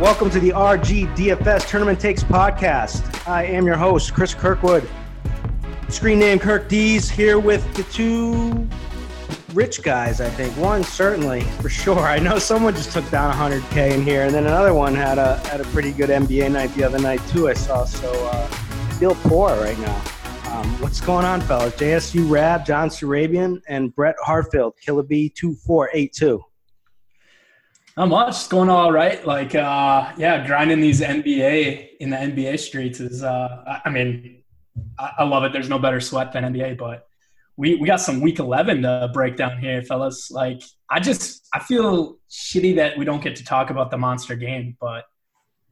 Welcome to the RGDFS Tournament Takes podcast. I am your host, Chris Kirkwood. Screen name Kirk D's here with the two rich guys, I think. One certainly, for sure. I know someone just took down 100K in here, and then another one had a had a pretty good NBA night the other night, too, I saw. So, uh, feel poor right now. Um, what's going on, fellas? JSU Rab, John Surabian, and Brett Harfield, Killer B 2482. Not much. It's going all right. Like, uh, yeah, grinding these NBA in the NBA streets is, uh, I mean, I, I love it. There's no better sweat than NBA, but we, we got some week 11 to break down here, fellas. Like, I just, I feel shitty that we don't get to talk about the monster game, but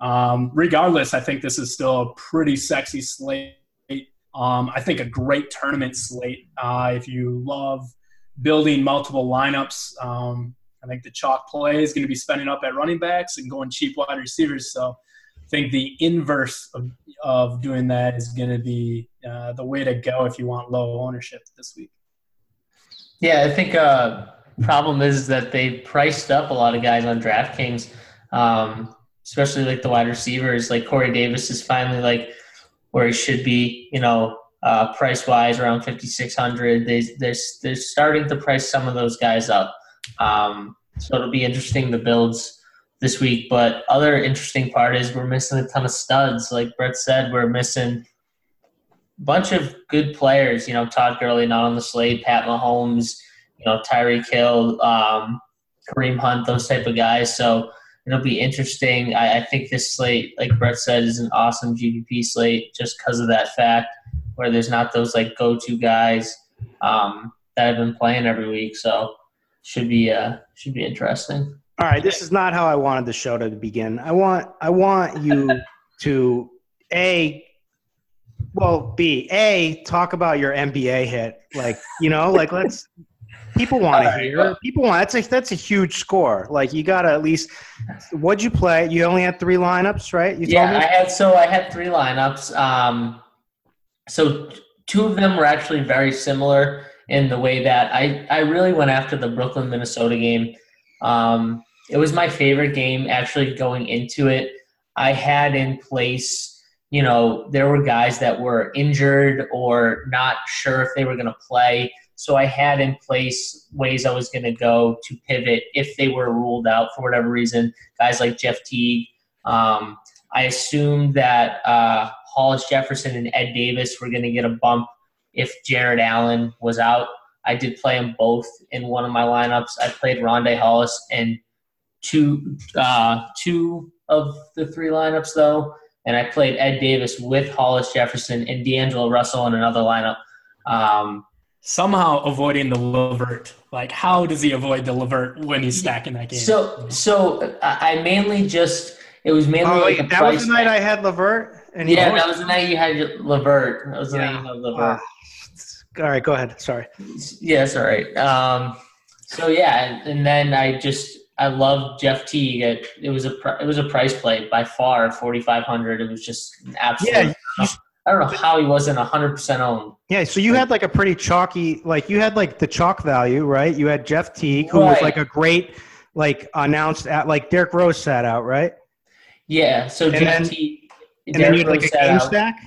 um, regardless, I think this is still a pretty sexy slate. Um, I think a great tournament slate. Uh, if you love building multiple lineups, um, I think the chalk play is going to be spending up at running backs and going cheap wide receivers. So I think the inverse of, of doing that is going to be uh, the way to go if you want low ownership this week. Yeah, I think uh, problem is that they priced up a lot of guys on DraftKings, um, especially like the wide receivers. Like Corey Davis is finally like where he should be, you know, uh, price wise around 5,600. They, they're, they're starting to price some of those guys up. Um, so it'll be interesting the builds this week. But other interesting part is we're missing a ton of studs. Like Brett said, we're missing a bunch of good players. You know, Todd Gurley not on the slate, Pat Mahomes, you know, Tyreek Hill, um, Kareem Hunt, those type of guys. So it'll be interesting. I, I think this slate, like Brett said, is an awesome GPP slate just because of that fact where there's not those like go-to guys um, that have been playing every week. So should be uh, should be interesting. All right, this is not how I wanted the show to begin. I want I want you to a well b a talk about your NBA hit. Like you know, like let's people want to hear. People want that's a that's a huge score. Like you got to at least. What'd you play? You only had three lineups, right? You yeah, I had so I had three lineups. Um, so two of them were actually very similar in the way that I, I really went after the Brooklyn Minnesota game. Um, it was my favorite game actually going into it. I had in place, you know, there were guys that were injured or not sure if they were going to play. So I had in place ways I was going to go to pivot if they were ruled out for whatever reason. Guys like Jeff Teague. Um, I assumed that uh, Hollis Jefferson and Ed Davis were going to get a bump if Jarrett Allen was out. I did play them both in one of my lineups. I played Rondae Hollis and two uh, two of the three lineups though, and I played Ed Davis with Hollis Jefferson and D'Angelo Russell in another lineup. Um, Somehow avoiding the Levert. Like, how does he avoid the Levert when he's stacking that game? so so I mainly just it was mainly Oh, like wait, a that was the night I had Levert, and yeah, that was the night you had Levert. That was the night you had Levert. Ah, all right, go ahead. Sorry. Yeah, all right. Um, so yeah, and, then I just I love Jeff Teague. It, it was a it was a price play by far, forty five hundred. It was just an absolute. Yeah, I don't know how he wasn't hundred percent owned. Yeah, so you had like a pretty chalky, like you had like the chalk value, right? You had Jeff Teague, who was like a great, like announced at like Derrick Rose sat out, right? Yeah, so And Jeff then- Teague. And then you had like a game out. stack.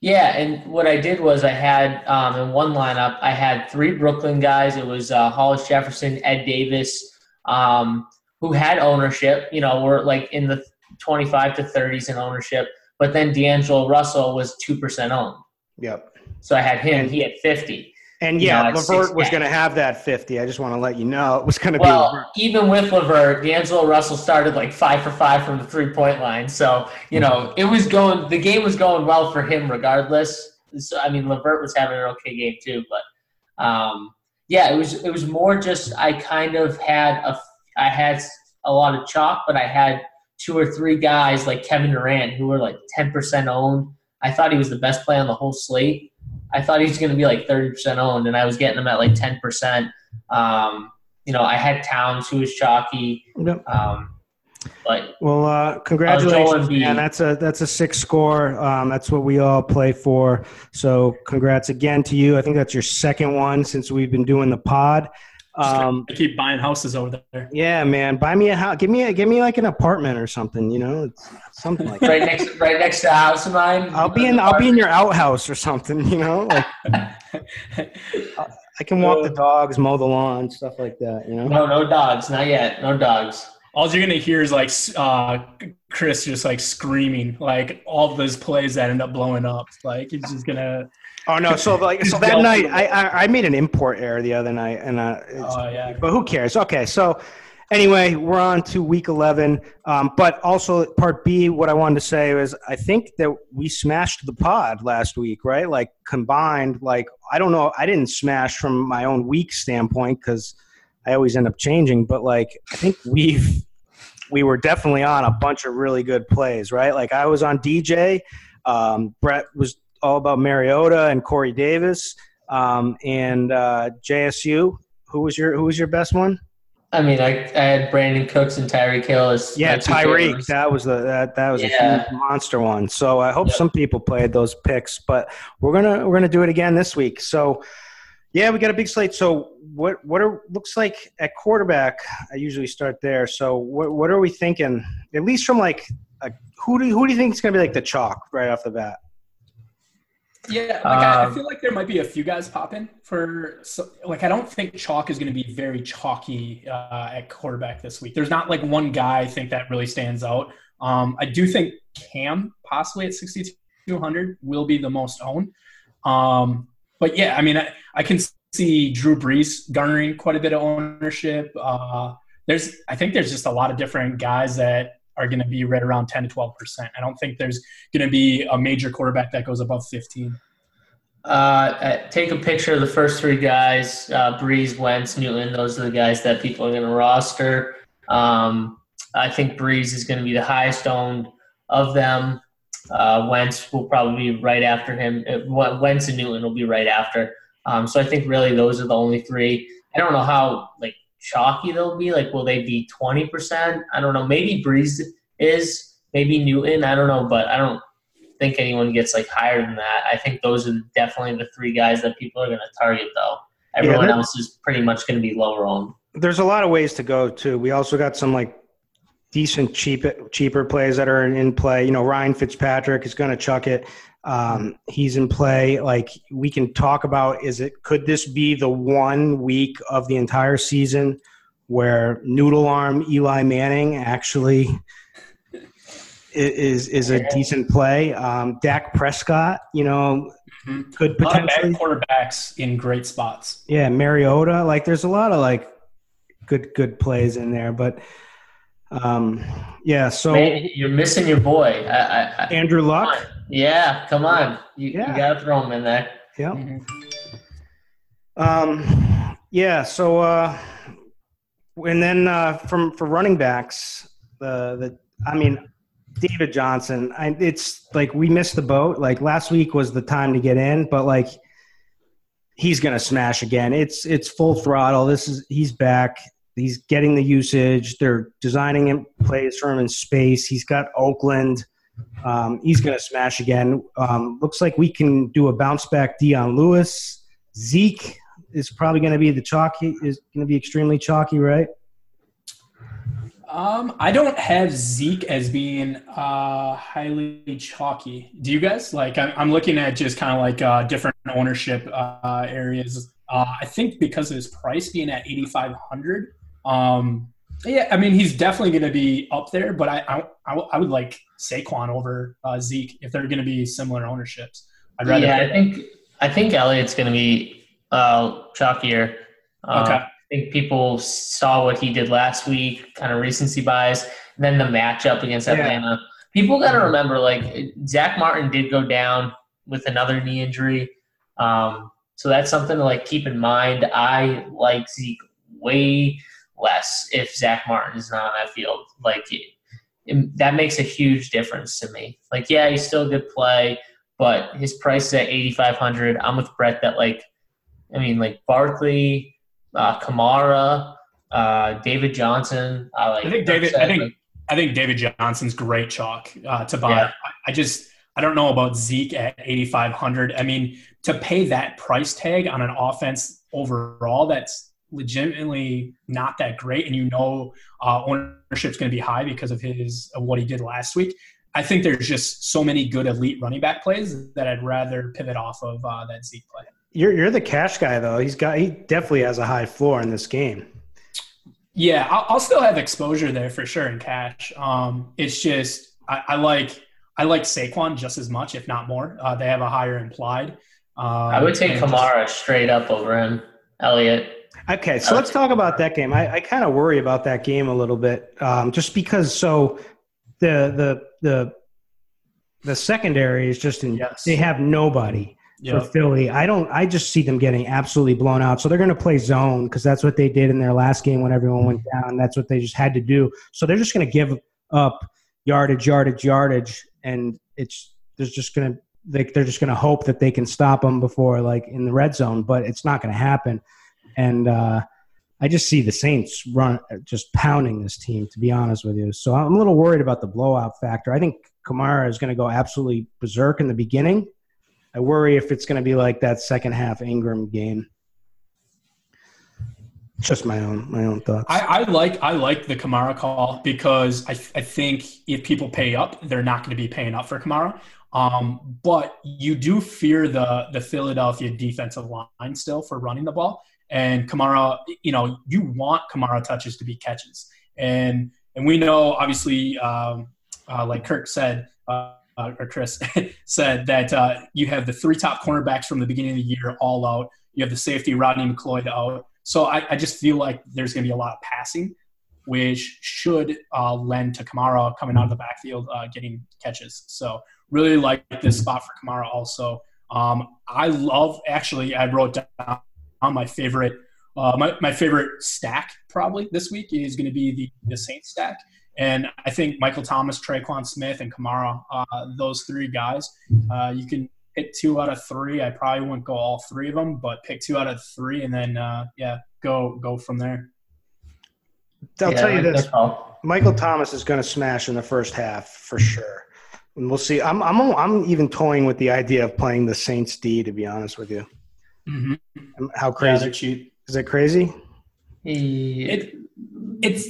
Yeah, and what I did was I had um, in one lineup I had three Brooklyn guys. It was uh, Hollis Jefferson, Ed Davis, um, who had ownership. You know, were like in the twenty-five to thirties in ownership. But then D'Angelo Russell was two percent owned, Yep. so I had him. He had fifty. And yeah, know, Levert was going to have that 50. I just want to let you know it was going to be Well, even with Levert, D'Angelo Russell started like five for five from the three-point line. So you know, it was going. The game was going well for him, regardless. So I mean, Levert was having an okay game too, but um, yeah, it was it was more just I kind of had a I had a lot of chalk, but I had two or three guys like Kevin Durant who were like ten percent owned. I thought he was the best play on the whole slate. I thought he was going to be like thirty percent owned, and I was getting him at like ten percent. Um, you know, I had Towns who was chalky, Yep. um, but Well, uh, congratulations, man. That's a that's a six score. Um, that's what we all play for. So, congrats again to you. I think that's your second one since we've been doing the pod. Um, I keep buying houses over there. yeah, man. Buy me a house. Give me a give me like an apartment or something. You know, it's something like right next right next to the house of mine. I'll be in I'll be in your outhouse or something. You know, like I can walk the dogs, mow the lawn, stuff like that. You know. No, no dogs, not yet. No dogs. All you're gonna hear is like uh, Chris just like screaming, like all those plays that end up blowing up. Like he's just gonna. Oh no! So like so that night, I, I I made an import error the other night, and uh, it's, Oh yeah. but who cares? Okay, so anyway, we're on to week eleven. Um, but also part B, what I wanted to say is I think that we smashed the pod last week, right? Like combined, like I don't know, I didn't smash from my own week standpoint because I always end up changing, but like I think we've we were definitely on a bunch of really good plays, right? Like I was on DJ. Um, Brett was all about Mariota and Corey Davis, um, and uh, JSU. Who was your Who was your best one? I mean, I, I had Brandin Cooks and Tyreek Hill as Yeah, Tyreek. That was the that, that was a huge monster one. So I hope Yep. some people played those picks, but we're gonna we're gonna do it again this week. So yeah, we got a big slate. So what what are looks like at quarterback? I usually start there. So what what are we thinking? At least from like a, who do you, who do you think is gonna be like the chalk right off the bat? Yeah, like I, I Um, feel like there might be a few guys popping for. So, like I don't think chalk is going to be very chalky uh, at quarterback this week. There's not like one guy I think that really stands out. Um, I do think Cam possibly at 6,200 will be the most owned. Um, but yeah, I mean, I, I can see Drew Brees garnering quite a bit of ownership. Uh, there's, I think there's just a lot of different guys that are going to be right around 10 to 12 percent. I don't think there's going to be a major quarterback that goes above 15. Uh, uh, take a picture of the first three guys: uh, Brees, Wentz, Newton. Those are the guys that people are going to roster. Um, I think Brees is going to be the highest owned of them. Uh, Wentz will probably be right after him. Uh, Wentz and Newton will be right after. Um, so I think really those are the only three. I don't know how like chalky they'll be. Like, will they be twenty percent? I don't know. Maybe Brees is. Maybe Newton. I don't know, but I don't think anyone gets like higher than that. I think those are definitely the three guys that people are going to target, though. Everyone that- else is pretty much going to be lower on. There's a lot of ways to go too. We also got some like decent cheap cheaper plays that are in play. You know, Ryan Fitzpatrick is going to chuck it. Um, he's in play. Like we can talk about, is it could this be the one week of the entire season where noodle arm Eli Manning actually is is a decent play? Um, Dak Prescott, you know, mm-hmm. could potentially quarterbacks in great spots. Yeah, Mariota. Like there's a lot of like good good plays in there, but. Um, yeah, so Man, you're missing your boy, I, I, Andrew Luck. Yeah, come on. You, yeah. you got to throw them in there. Yeah. Mm-hmm. Um, yeah. So, uh, and then uh, from for running backs, the the I mean, David Johnson. I, it's like we missed the boat. Like last week was the time to get in, but like he's gonna smash again. It's it's full throttle. This is he's back. He's getting the usage. They're designing him plays for him in space. He's got Oakland. Um, he's going to smash again. Um, looks like we can do a bounce back Dion Lewis. Zeke is probably going to be the chalky, is going to be extremely chalky, right? Um, I don't have Zeke as being uh, highly chalky. Do you guys? Like, I'm, looking at just kind of like uh, different ownership uh, areas. Uh, I think because of his price being at 8,500, um, yeah, I mean he's definitely going to be up there, but I I, I would like Saquon over uh, Zeke if they're going to be similar ownerships. I'd rather. Yeah, I think I think Elliott's going to be uh, chalkier. Uh, okay. I think people saw what he did last week, kind of recency bias. And then the matchup against Atlanta. Yeah. People got to remember, like Zack Martin did go down with another knee injury, um, so that's something to like keep in mind. I like Zeke way less if Zack Martin is not on that field. Like it, it, that makes a huge difference to me. Like, yeah, he's still a good play, but his price is at eighty five hundred. I'm with Brett that like, I mean, like Barkley, uh, Kamara, uh, David Johnson. I like. I think David. Said, I think. Like, I think David Johnson's great chalk uh, to buy. Yeah. I, I just I don't know about Zeke at 8,500. I mean, to pay that price tag on an offense overall, that's legitimately not that great, and you know uh, ownership's going to be high because of his of what he did last week. I think there's just so many good elite running back plays that I'd rather pivot off of uh, that Zeke play. You're you're the cash guy though. He's got he definitely has a high floor in this game. Yeah, I'll, I'll still have exposure there for sure in cash. Um, it's just I, I, like I like Saquon just as much, if not more. Uh, they have a higher implied. Um, I would take Kamara just, straight up over him. Elliott. Okay, so let's talk about that game. I, I kind of worry about that game a little bit, um, just because. So the the the the secondary is just in. Yes. They have nobody yep. for Philly. I don't. I just see them getting absolutely blown out. So they're going to play zone because that's what they did in their last game when everyone went down. That's what they just had to do. So they're just going to give up yardage, yardage, yardage, and it's there's just going to they, they're just going to hope that they can stop them before like in the red zone, but it's not going to happen and uh, I just see the Saints run just pounding this team. To be honest with you, so I'm a little worried about the blowout factor. I think Kamara is going to go absolutely berserk in the beginning. I worry if it's going to be like that second half Ingram game. Just my own my own thoughts. I, I like I like the Kamara call because I I think if people pay up, they're not going to be paying up for Kamara. Um, but you do fear the the Philadelphia defensive line still for running the ball. And Kamara, you know, you want Kamara touches to be catches. And and we know, obviously, um, uh, like Kirk said, uh, uh or Chris said, that uh, you have the three top cornerbacks from the beginning of the year all out. You have the safety Rodney McLeod out. So I, I just feel like there's going to be a lot of passing, which should uh, lend to Kamara coming out of the backfield, uh, getting catches. So really like this spot for Kamara also. Um, I love, actually, I wrote down my favorite uh, my, my favorite stack probably this week is going to be the, the Saints stack. And I think Michael Thomas, Tre'Quan Smith, and Kamara, uh, those three guys, uh, you can hit two out of three. I probably wouldn't go all three of them, but pick two out of three, and then uh, yeah, go go from there. I'll yeah, tell you this: Michael Thomas is going to smash in the first half for sure, and we'll see. I'm I'm I'm even toying with the idea of playing the Saints D. To be honest with you. Mm-hmm. How crazy? Yeah, cheap. Is it crazy? It it's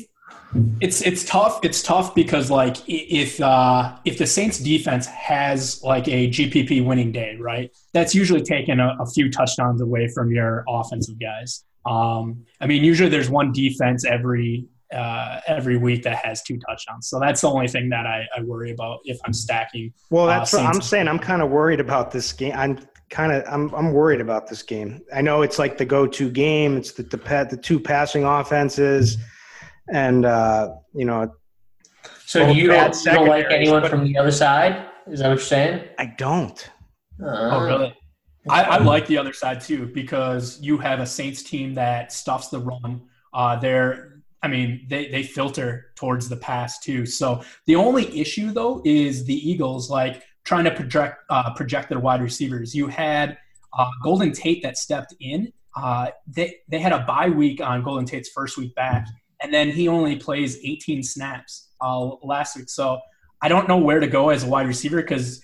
It's it's tough. It's tough because like if uh, if the Saints defense has like a GPP winning day, right? That's usually taking a, a few touchdowns away from your offensive guys. Um, I mean, usually there's one defense every uh, every week that has two touchdowns. So that's the only thing that I, I worry about if I'm stacking. Well, that's uh, what I'm saying. I'm kind of worried about this game. I'm kind of I'm I'm worried about this game. I know it's like the go-to game. It's the the, pa- the two passing offenses, and uh, you know So Both you bad don't, you don't like anyone but- from the other side? Is that what you're saying? I don't. Oh, really? I, I like the other side too because you have a Saints team that stuffs the run. Uh, they're, I mean, they, they filter towards the pass too. So the only issue though is the Eagles like trying to project uh, project their wide receivers. You had uh, Golden Tate that stepped in. Uh, they they had a bye week on Golden Tate's first week back, and then he only plays 18 snaps uh, last week. So I don't know where to go as a wide receiver because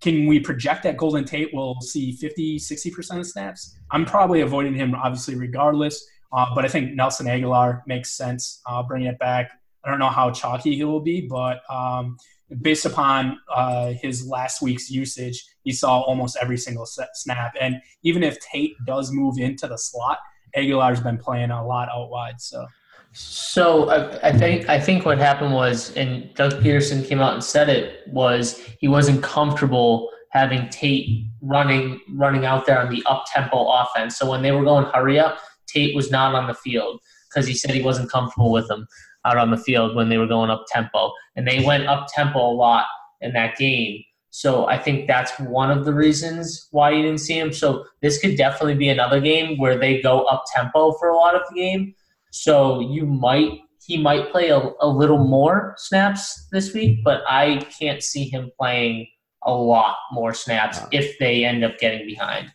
can we project that Golden Tate will see 50, 60% of snaps? I'm probably avoiding him, obviously, regardless. Uh, but I think Nelson Agholor makes sense uh, bringing it back. I don't know how chalky he will be, but um, based upon uh, his last week's usage, he saw almost every single snap. And even if Tate does move into the slot, Agholor's been playing a lot out wide. So So I, I think I think what happened was, and Doug Pederson came out and said it was he wasn't comfortable having Tate running running out there on the up tempo offense. So when they were going hurry up, Tate was not on the field because he said he wasn't comfortable with them out on the field when they were going up tempo, and they went up tempo a lot in that game. So I think that's one of the reasons why you didn't see him. So this could definitely be another game where they go up tempo for a lot of the game. So you might he might play a, a little more snaps this week, but I can't see him playing a lot more snaps if they end up getting behind.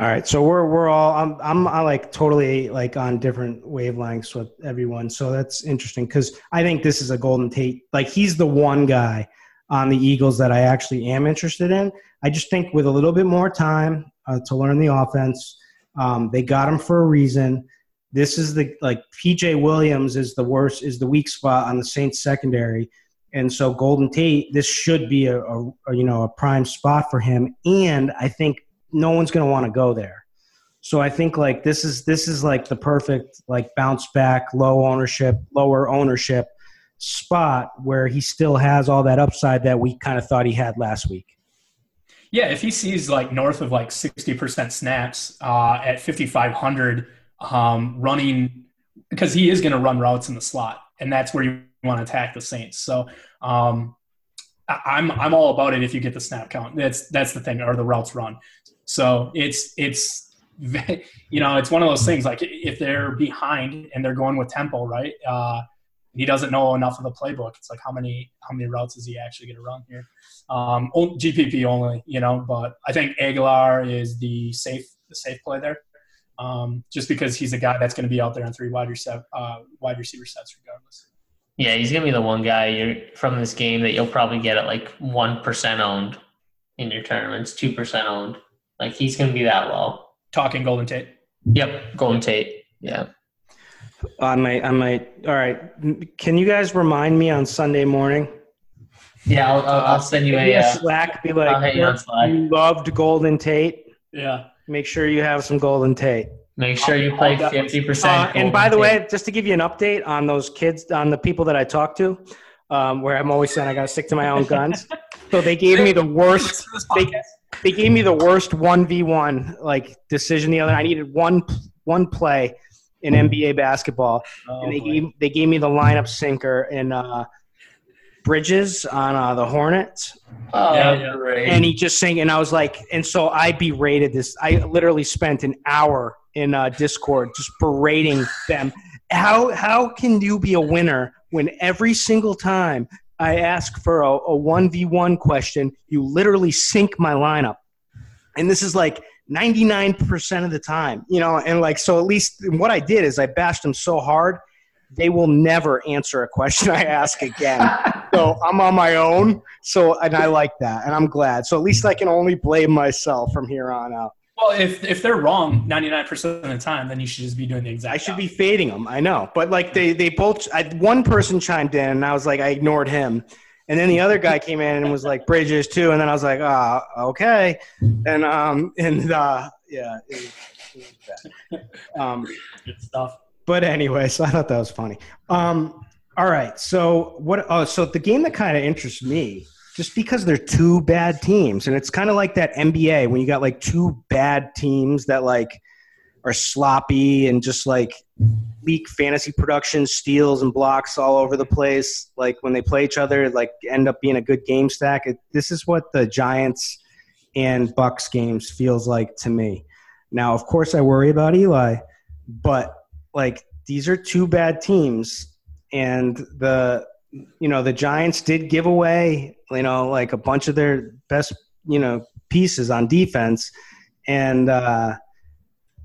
All right, so we're we're all I'm I'm I like totally like on different wavelengths with everyone. So that's interesting because I think this is a Golden Tate. Like he's the one guy on the Eagles that I actually am interested in. I just think with a little bit more time uh, to learn the offense, um, they got him for a reason. This is the like PJ Williams is the worst is the weak spot on the Saints secondary, and so Golden Tate this should be a, a, a you know a prime spot for him. And I think no one's going to want to go there. So I think like this is this is like the perfect like bounce back, low ownership, lower ownership spot where he still has all that upside that we kind of thought he had last week. Yeah, if he sees like north of like 60% snaps uh, at 5,500 um, running, because he is going to run routes in the slot, and that's where you want to attack the Saints. So um, I'm I'm all about it if you get the snap count. That's that's the thing, or the routes run. So it's it's you know it's one of those things like if they're behind and they're going with tempo, right? Uh, he doesn't know enough of the playbook. It's like how many how many routes is he actually going to run here? Um, GPP only, you know. But I think Agholor is the safe the safe play there, um, just because he's a guy that's going to be out there on three wide receiver uh, wide receiver sets regardless. Yeah, he's gonna be the one guy from this game that you'll probably get at like one percent owned in your tournaments, two percent owned. Like he's gonna be that low. Talking Golden Tate. Yep, Golden Tate. Yeah. I might I might. All right, can you guys remind me on Sunday morning? Yeah, I'll, I'll, I'll send you a. a Uh, Slack. Be I'll like, hit you on Slack. you loved Golden Tate. Yeah. Make sure you have some Golden Tate. Make sure you play I'll fifty percent. Uh, and by the way, just to give you an update on those kids, on the people that I talked to, um, where I'm always saying I got to stick to my own guns. so they gave me the worst. They, they gave me the worst one v one like decision the other. I needed one one play in NBA basketball, Oh, and they boy. gave they gave me the lineup sinker in uh, Bridges on uh, the Hornets, oh, Yeah, yeah. great. and he just sang, and I was like, and so I berated this. I literally spent an hour in uh, Discord just berating them. How how can you be a winner when every single time I ask for a a one v one question, you literally sink my lineup, and this is like. 99% of the time, you know, and like, so at least what I did is I bashed them so hard, they will never answer a question I ask again so I'm on my own. So and I like that, and I'm glad. So at least I can only blame myself from here on out. Well, if if they're wrong 99% of the time, then you should just be doing the exact. I should be fading them. I know, but like they they both. I, one person chimed in, and I was like, I ignored him, and then the other guy came in and was like Bridges too, and then I was like, ah, okay, and um and uh yeah, it was, it was. Um, good stuff. but anyway, so I thought that was funny. Um, all right, so what? Oh, so the game that kind of interests me, just because they're two bad teams, and it's kind of like that NBA when you got like two bad teams that like are sloppy and just like weak fantasy production, steals and blocks all over the place. Like when they play each other, like end up being a good game stack. It, this is what the Giants and Bucks games feels like to me. Now, of course, I worry about Eli, but like these are two bad teams, and the you know the Giants did give away you know like a bunch of their best you know pieces on defense, and uh,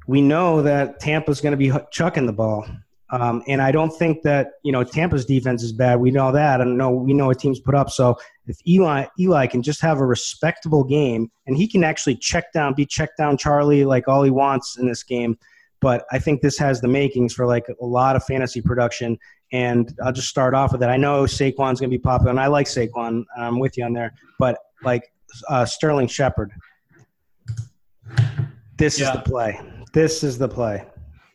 we know that Tampa's going to be chucking the ball. Um, and I don't think that you know Tampa's defense is bad. We know that. I know we know what teams put up. So if Eli Eli can just have a respectable game, and he can actually check down, be check down Charlie like all he wants in this game. But I think this has the makings for like a lot of fantasy production. And I'll just start off with it. I know Saquon's going to be popular, and I like Saquon. I'm with you on there. But like uh, Sterling Shepard, this Yeah. is the play. This is the play.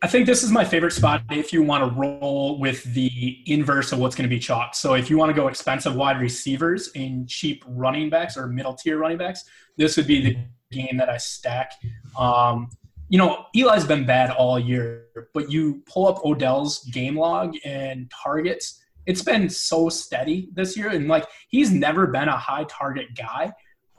I think this is my favorite spot if you want to roll with the inverse of what's going to be chalked. So if you want to go expensive wide receivers and cheap running backs or middle tier running backs, this would be the game that I stack. Um, you know, Eli's been bad all year, but you pull up Odell's game log and targets. It's been so steady this year, and like he's never been a high target guy.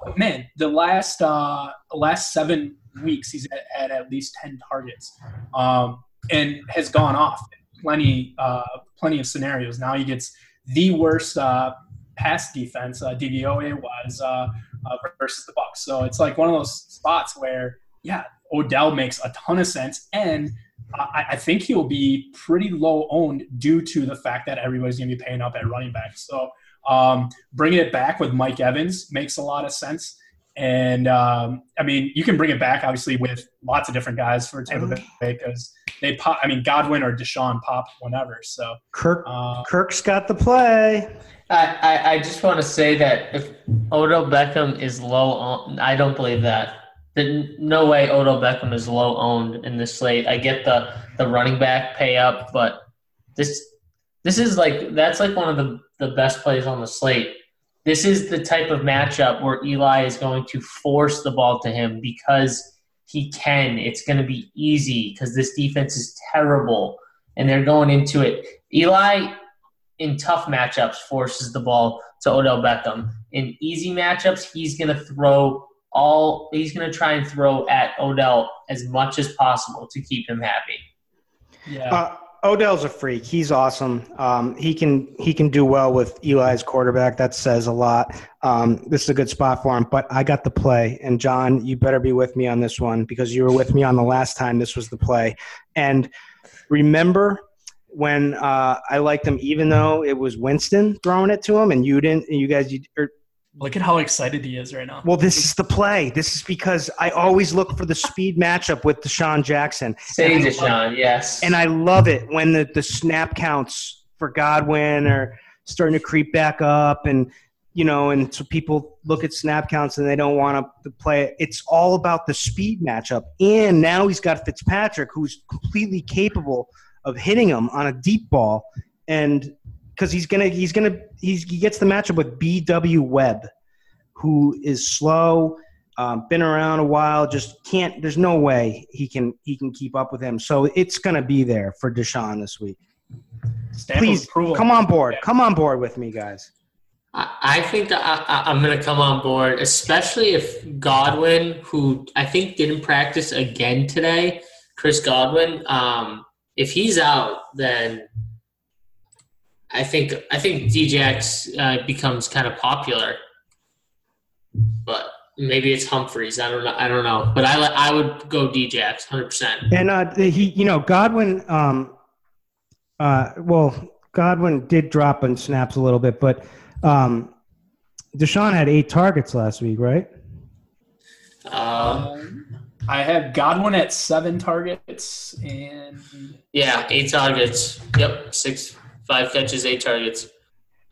But man, the last uh, last seven weeks, he's at, at at least ten targets, um, and has gone off plenty uh, plenty of scenarios. Now he gets the worst uh, pass defense uh, DVOA was uh, uh, versus the Bucks. So it's like one of those spots where yeah, Odell makes a ton of sense, and I, I think he'll be pretty low owned due to the fact that everybody's going to be paying up at running back. So um, bringing it back with Mike Evans makes a lot of sense. And um, I mean, you can bring it back obviously with lots of different guys for Tampa Bay because they pop. I mean, Godwin or DeSean pop whenever. So Kirk uh, Kirk's got the play. I, I, I just want to say that if Odell Beckham is low on, I don't believe that. That no way Odell Beckham is low owned in this slate. I get the the running back pay up, but this this is like that's like one of the the best plays on the slate. This is the type of matchup where Eli is going to force the ball to him because he can. It's going to be easy because this defense is terrible and they're going into it. Eli in tough matchups forces the ball to Odell Beckham. In easy matchups, he's going to throw all he's going to try and throw at Odell as much as possible to keep him happy. yeah, Uh, Odell's a freak. He's awesome. Um, he can he can do well with Eli's quarterback. That says a lot. Um, this is a good spot for him. But I got the play, and John, you better be with me on this one because you were with me on the last time this was the play. And remember when uh, I liked him, even though it was Winston throwing it to him, and you didn't. You guys, you, er, look at how excited he is right now. well, this is the play. This is because I always look for the speed matchup with DeSean Jackson. Say And I DeSean, yes. and I love it when the, the snap counts for Godwin are starting to creep back up, and you know, and so people look at snap counts and they don't want to play it. It's all about the speed matchup, and now he's got Fitzpatrick, who's completely capable of hitting him on a deep ball, and because he's gonna he's gonna he's, he gets the matchup with B.W. Webb, who is slow. Um, been around a while, just can't. There's no way he can he can keep up with him. So it's gonna be there for DeSean this week. Stamp Please approval. come on board. Come on board with me, guys. I I think I, I- I'm going to come on board, especially if Godwin, who I think didn't practice again today, Chris Godwin, um, if he's out, then I think I think DJX uh, becomes kind of popular. But maybe it's Humphries. I don't know. I don't know. But I li- I would go DJX 100. percent And uh, he, you know, Godwin. Um, uh, well, Godwin did drop in snaps a little bit, but um, DeSean had eight targets last week, right? Uh, I have Godwin at seven targets and Yeah, eight targets. Yep, six, five catches, eight targets.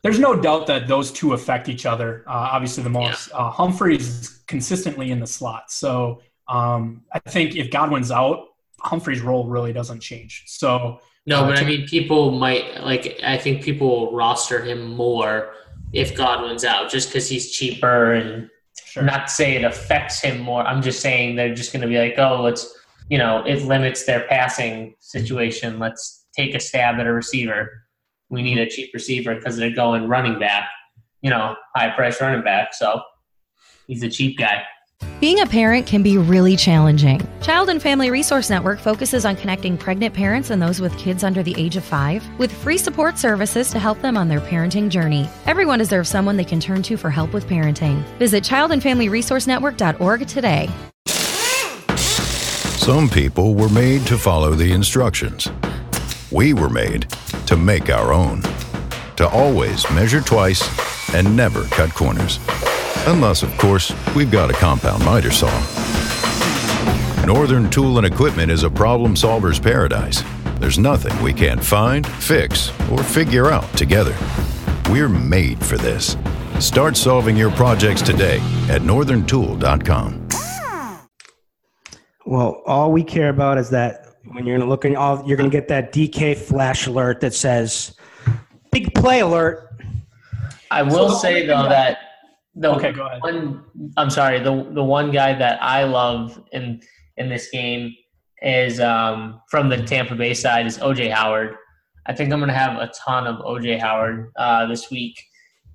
there's no doubt that those two affect each other. Uh, obviously, the most uh, Humphries consistently in the slot, so um, I think if Godwin's out, Humphrey's role really doesn't change. So No, Uh, but I mean, people might like. I think people will roster him more if Godwin's out, just because he's cheaper and sure. not to say it affects him more. I'm just saying they're just going to be like, oh, let's, you know, it limits their passing situation. Let's take a stab at a receiver. We need a cheap receiver because they're going running back, you know, high price running back. So he's a cheap guy. Being a parent can be really challenging. Child and Family Resource Network focuses on connecting pregnant parents and those with kids under the age of five with free support services to help them on their parenting journey. Everyone deserves someone they can turn to for help with parenting. Visit childandfamilyresourcenetwork.org today. Some people were made to follow the instructions. We were made to make our own. To always measure twice and never cut corners. Unless, of course, we've got a compound miter saw. Northern Tool and Equipment is a problem solver's paradise. There's nothing we can't find, fix, or figure out together. We're made for this. Start solving your projects today at northerntool.com. Well, all we care about is that when you're looking, all you're going to get that DK flash alert that says "big play alert." I will the say though that- that the Okay, go ahead. one I'm sorry, the the one guy that I love in in this game is um, from the Tampa Bay side is OJ Howard. I think I'm going to have a ton of OJ Howard uh, this week.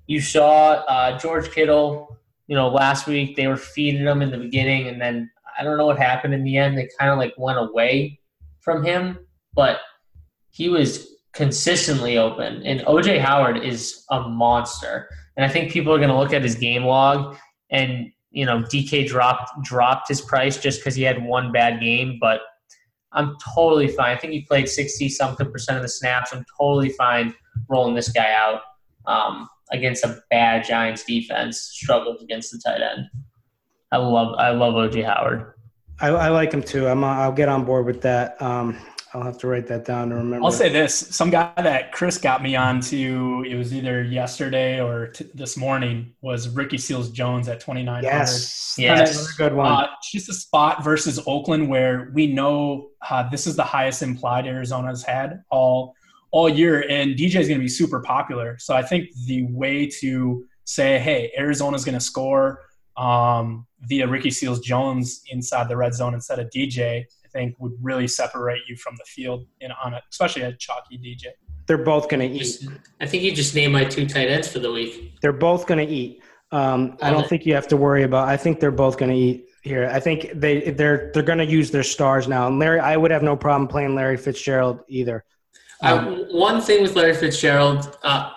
You saw uh, George Kittle, you know, last week they were feeding him in the beginning, and then I don't know what happened in the end. They kind of like went away from him, but he was consistently open. And OJ Howard is a monster. And I think people are going to look at his game log and you know DK dropped dropped his price just because he had one bad game, but I'm totally fine. I think he played 60 something percent of the snaps. I'm totally fine rolling this guy out um, against a bad Giants defense. Struggles against the tight end. I love I love OJ Howard. I, I like him too. I'm. I'll get on board with that. Um, I'll have to write that down to remember. I'll say this: some guy that Chris got me on to, it was either yesterday or t- this morning, was Ricky Seals Jones at twenty nine hundred. yes, Yes. good one. Uh, just a spot versus Oakland where we know uh, this is the highest implied Arizona's had all all year, and DJ is going to be super popular. So I think the way to say, hey, Arizona's going to score um, via Ricky Seals Jones inside the red zone instead of DJ, I think would really separate you from the field in on it, especially a chalky DJ. They're both going to eat. Just, I think you just named my two tight ends for the week. They're both going to eat. Um, I don't it. think you have to worry about. I think they're both going to eat here. I think they they're they're going to use their stars now. And Larry, I would have no problem playing Larry Fitzgerald either. Um, Uh, one thing with Larry Fitzgerald, uh,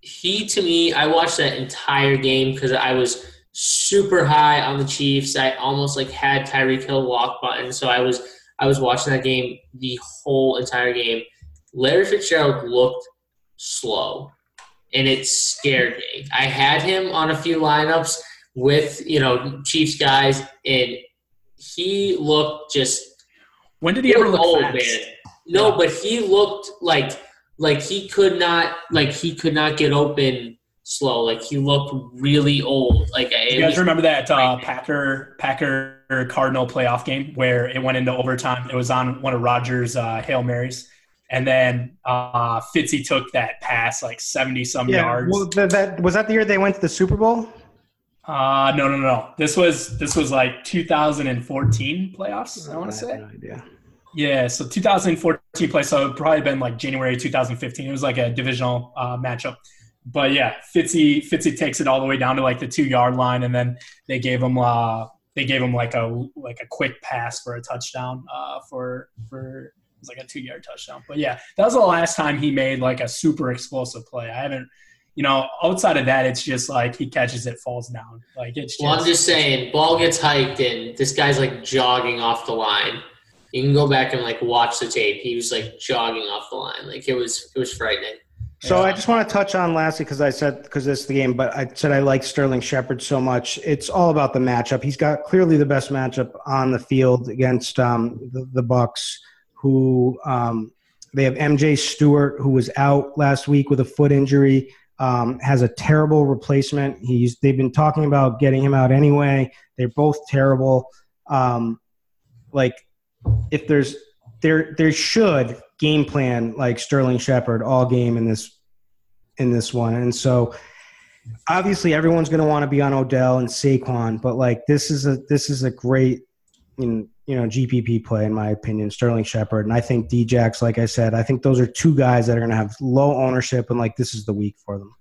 he to me, I watched that entire game because I was super high on the Chiefs. I almost like had Tyreek Hill walk button, so I was I was watching that game the whole entire game. Larry Fitzgerald looked slow, and it scared me. I had him on a few lineups with you know Chiefs guys, and he looked just When did he ever look old, fast? man. No, but he looked like like he could not like he could not get open slow. Like he looked really old. Like You guys remember that uh, Packer Packer Cardinal playoff game where it went into overtime? It was on one of Rodgers' uh, hail marys, and then uh, Fitzy took that pass like seventy some yards. Well, th- that was that the year they went to the Super Bowl. Uh, no, no, no. This was this was like 2014 playoffs. I want to say. no idea. Yeah, so 2014 play, so it probably been like January 2015. It was like a divisional uh, matchup. But yeah, Fitzy Fitzy takes it all the way down to like the two yard line, and then they gave him uh they gave him like a like a quick pass for a touchdown uh for for it was like a two yard touchdown. But yeah, that was the last time he made like a super explosive play. I haven't. You know, outside of that, it's just like he catches it, falls down. Like it's just, Well, I'm just saying, ball gets hiked and this guy's like jogging off the line. You can go back and like watch the tape. He was like jogging off the line. Like it was it was frightening. So yeah. I just want to touch on lastly because I said because this is the game, but I said I like Sterling Shepard so much. It's all about the matchup. He's got clearly the best matchup on the field against um, the, the Bucks, who um, they have MJ Stewart, who was out last week with a foot injury, um, has a terrible replacement. He's they've been talking about getting him out anyway. They're both terrible. Um, like if there's there there should game plan like Sterling Shepard all game in this in this one, and so obviously everyone's going to want to be on Odell and Saquon, but like this is a this is a great you know, you know GPP play in my opinion, Sterling Shepard, and I think Djax. Like I said, I think those are two guys that are going to have low ownership, and like this is the week for them.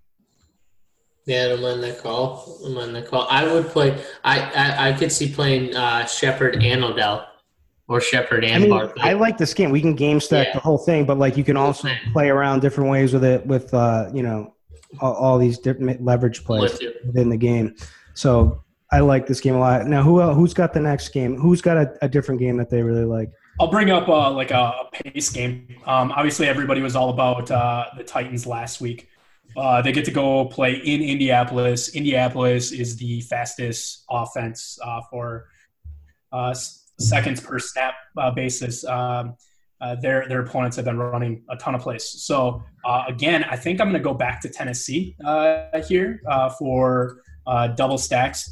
Yeah, I'm on that call. I'm on that call. I would play. I I, I could see playing uh, Shepard and Odell, or Shepard and I mean, Barkley. I like this game. We can game stack yeah. the whole thing, but like you can also play around different ways with it with uh, you know all, all these different leverage plays within the game. So I like this game a lot. Now, who else, who's got the next game? Who's got a, a different game that they really like? I'll bring up uh, like a, pace game. Um, obviously, everybody was all about uh, the Titans last week. Uh, they get to go play in Indianapolis. Indianapolis is the fastest offense uh, for uh, seconds per snap uh, basis. Um, their their opponents have been running a ton of plays. So again, I think I'm going to go back to Tennessee here for double stacks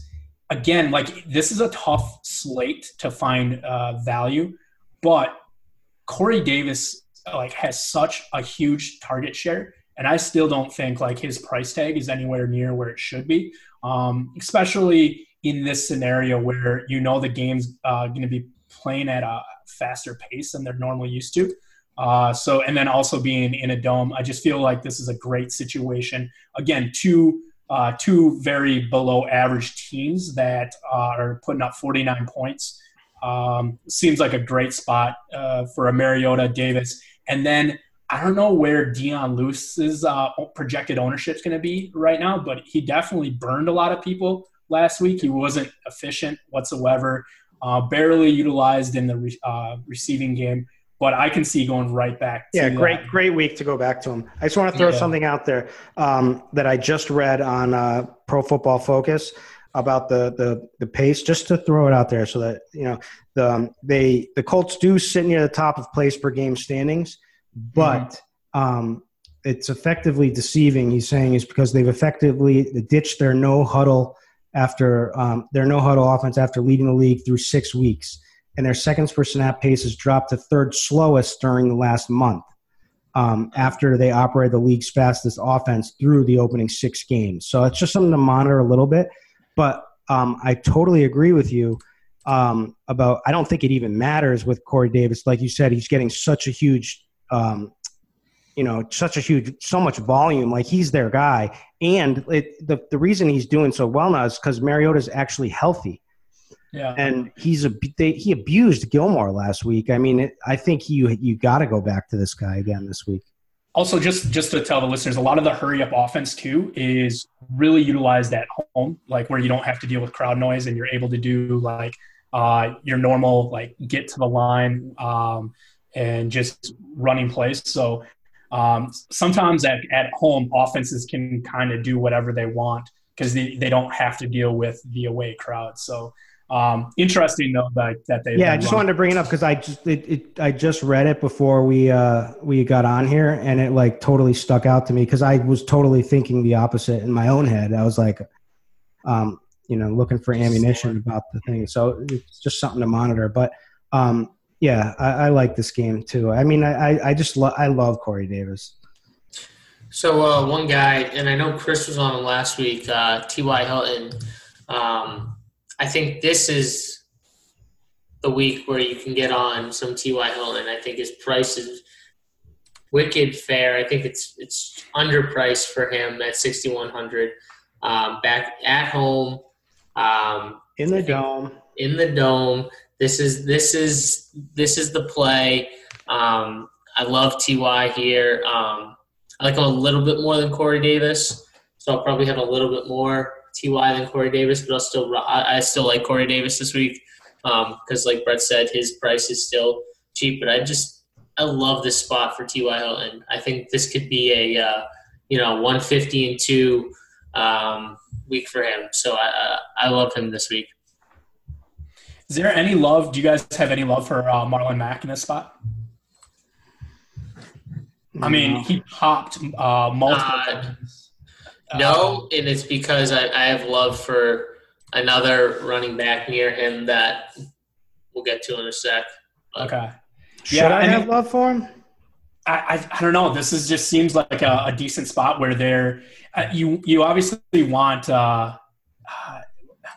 again, like this is a tough slate to find uh, value, but Corey Davis like has such a huge target share, and I still don't think like his price tag is anywhere near where it should be, um, especially in this scenario where you know the game's uh, going to be playing at a faster pace than they're normally used to. Uh, so, and then also being in a dome, I just feel like this is a great situation. Again, two uh, two very below average teams that uh, are putting up 49 points. Um, seems like a great spot uh, for a Mariota Davis. And then I don't know where Dion Lewis's uh, projected ownership is going to be right now, but he definitely burned a lot of people last week. He wasn't efficient whatsoever, uh, barely utilized in the re- uh, receiving game but I can see going right back. yeah, great, that. great week to go back to him. I just want to throw yeah. something out there um, that I just read on uh, Pro Football Focus about the, the the pace. Just to throw it out there, so that you know the um, they the Colts do sit near the top of place per game standings, but mm-hmm. um, it's effectively deceiving. He's saying is because they've effectively ditched their no huddle after um, their no huddle offense after leading the league through six weeks and their seconds per snap pace has dropped to third slowest during the last month um, after they operated the league's fastest offense through the opening six games. So it's just something to monitor a little bit. But um, I totally agree with you um, about. I don't think it even matters with Corey Davis. Like you said, he's getting such a huge, um, you know, such a huge, so much volume. Like he's their guy, and it, the the reason he's doing so well now is because Mariota's actually healthy. Yeah. And he's a they, he abused Gilmore last week. I mean, it, I think you you got to go back to this guy again this week. Also, just just to tell the listeners, a lot of the hurry up offense too is really utilized at home, like where you don't have to deal with crowd noise and you're able to do like uh, your normal like get to the line um, and just running plays. So um, sometimes at, at home, offenses can kind of do whatever they want because they, they don't have to deal with the away crowd. So um, interesting though that, that they. Yeah, I just wanted to bring it up because I just it, it, I just read it before we uh, we got on here, and it like totally stuck out to me because I was totally thinking the opposite in my own head. I was like, um, you know, looking for ammunition about the thing. So it's just something to monitor. But um, yeah, I, I like this game too. I mean, I I just lo- I love Corey Davis. So uh, one guy, and I know Chris was on last week. Uh, T.Y. Hilton. Um, I think this is the week where you can get on some T.Y. Hilton. I think his price is wicked fair. I think it's it's underpriced for him at 6100 um, back at home um, in the dome. In the dome. This is this is this is the play. Um, I love Ty here. Um, I like him a little bit more than Corey Davis, so I'll probably have a little bit more Ty than Corey Davis, but I'll still I, I still like Corey Davis this week because, um, like Brett said, his price is still cheap. But I just I love this spot for T.Y. Hilton. I think this could be a uh, you know 150 and two um, week for him. So I I love him this week. Is there any love? Do you guys have any love for uh, Marlon Mack in this spot? I mean, he popped uh, multiple Uh, times. No, and it's because I, I have love for another running back near him that we'll get to in a sec. Okay. Should Yeah, I and have it- love for him? I, I, I don't know. This is just seems like a, a decent spot where they're uh, you you obviously want uh, uh,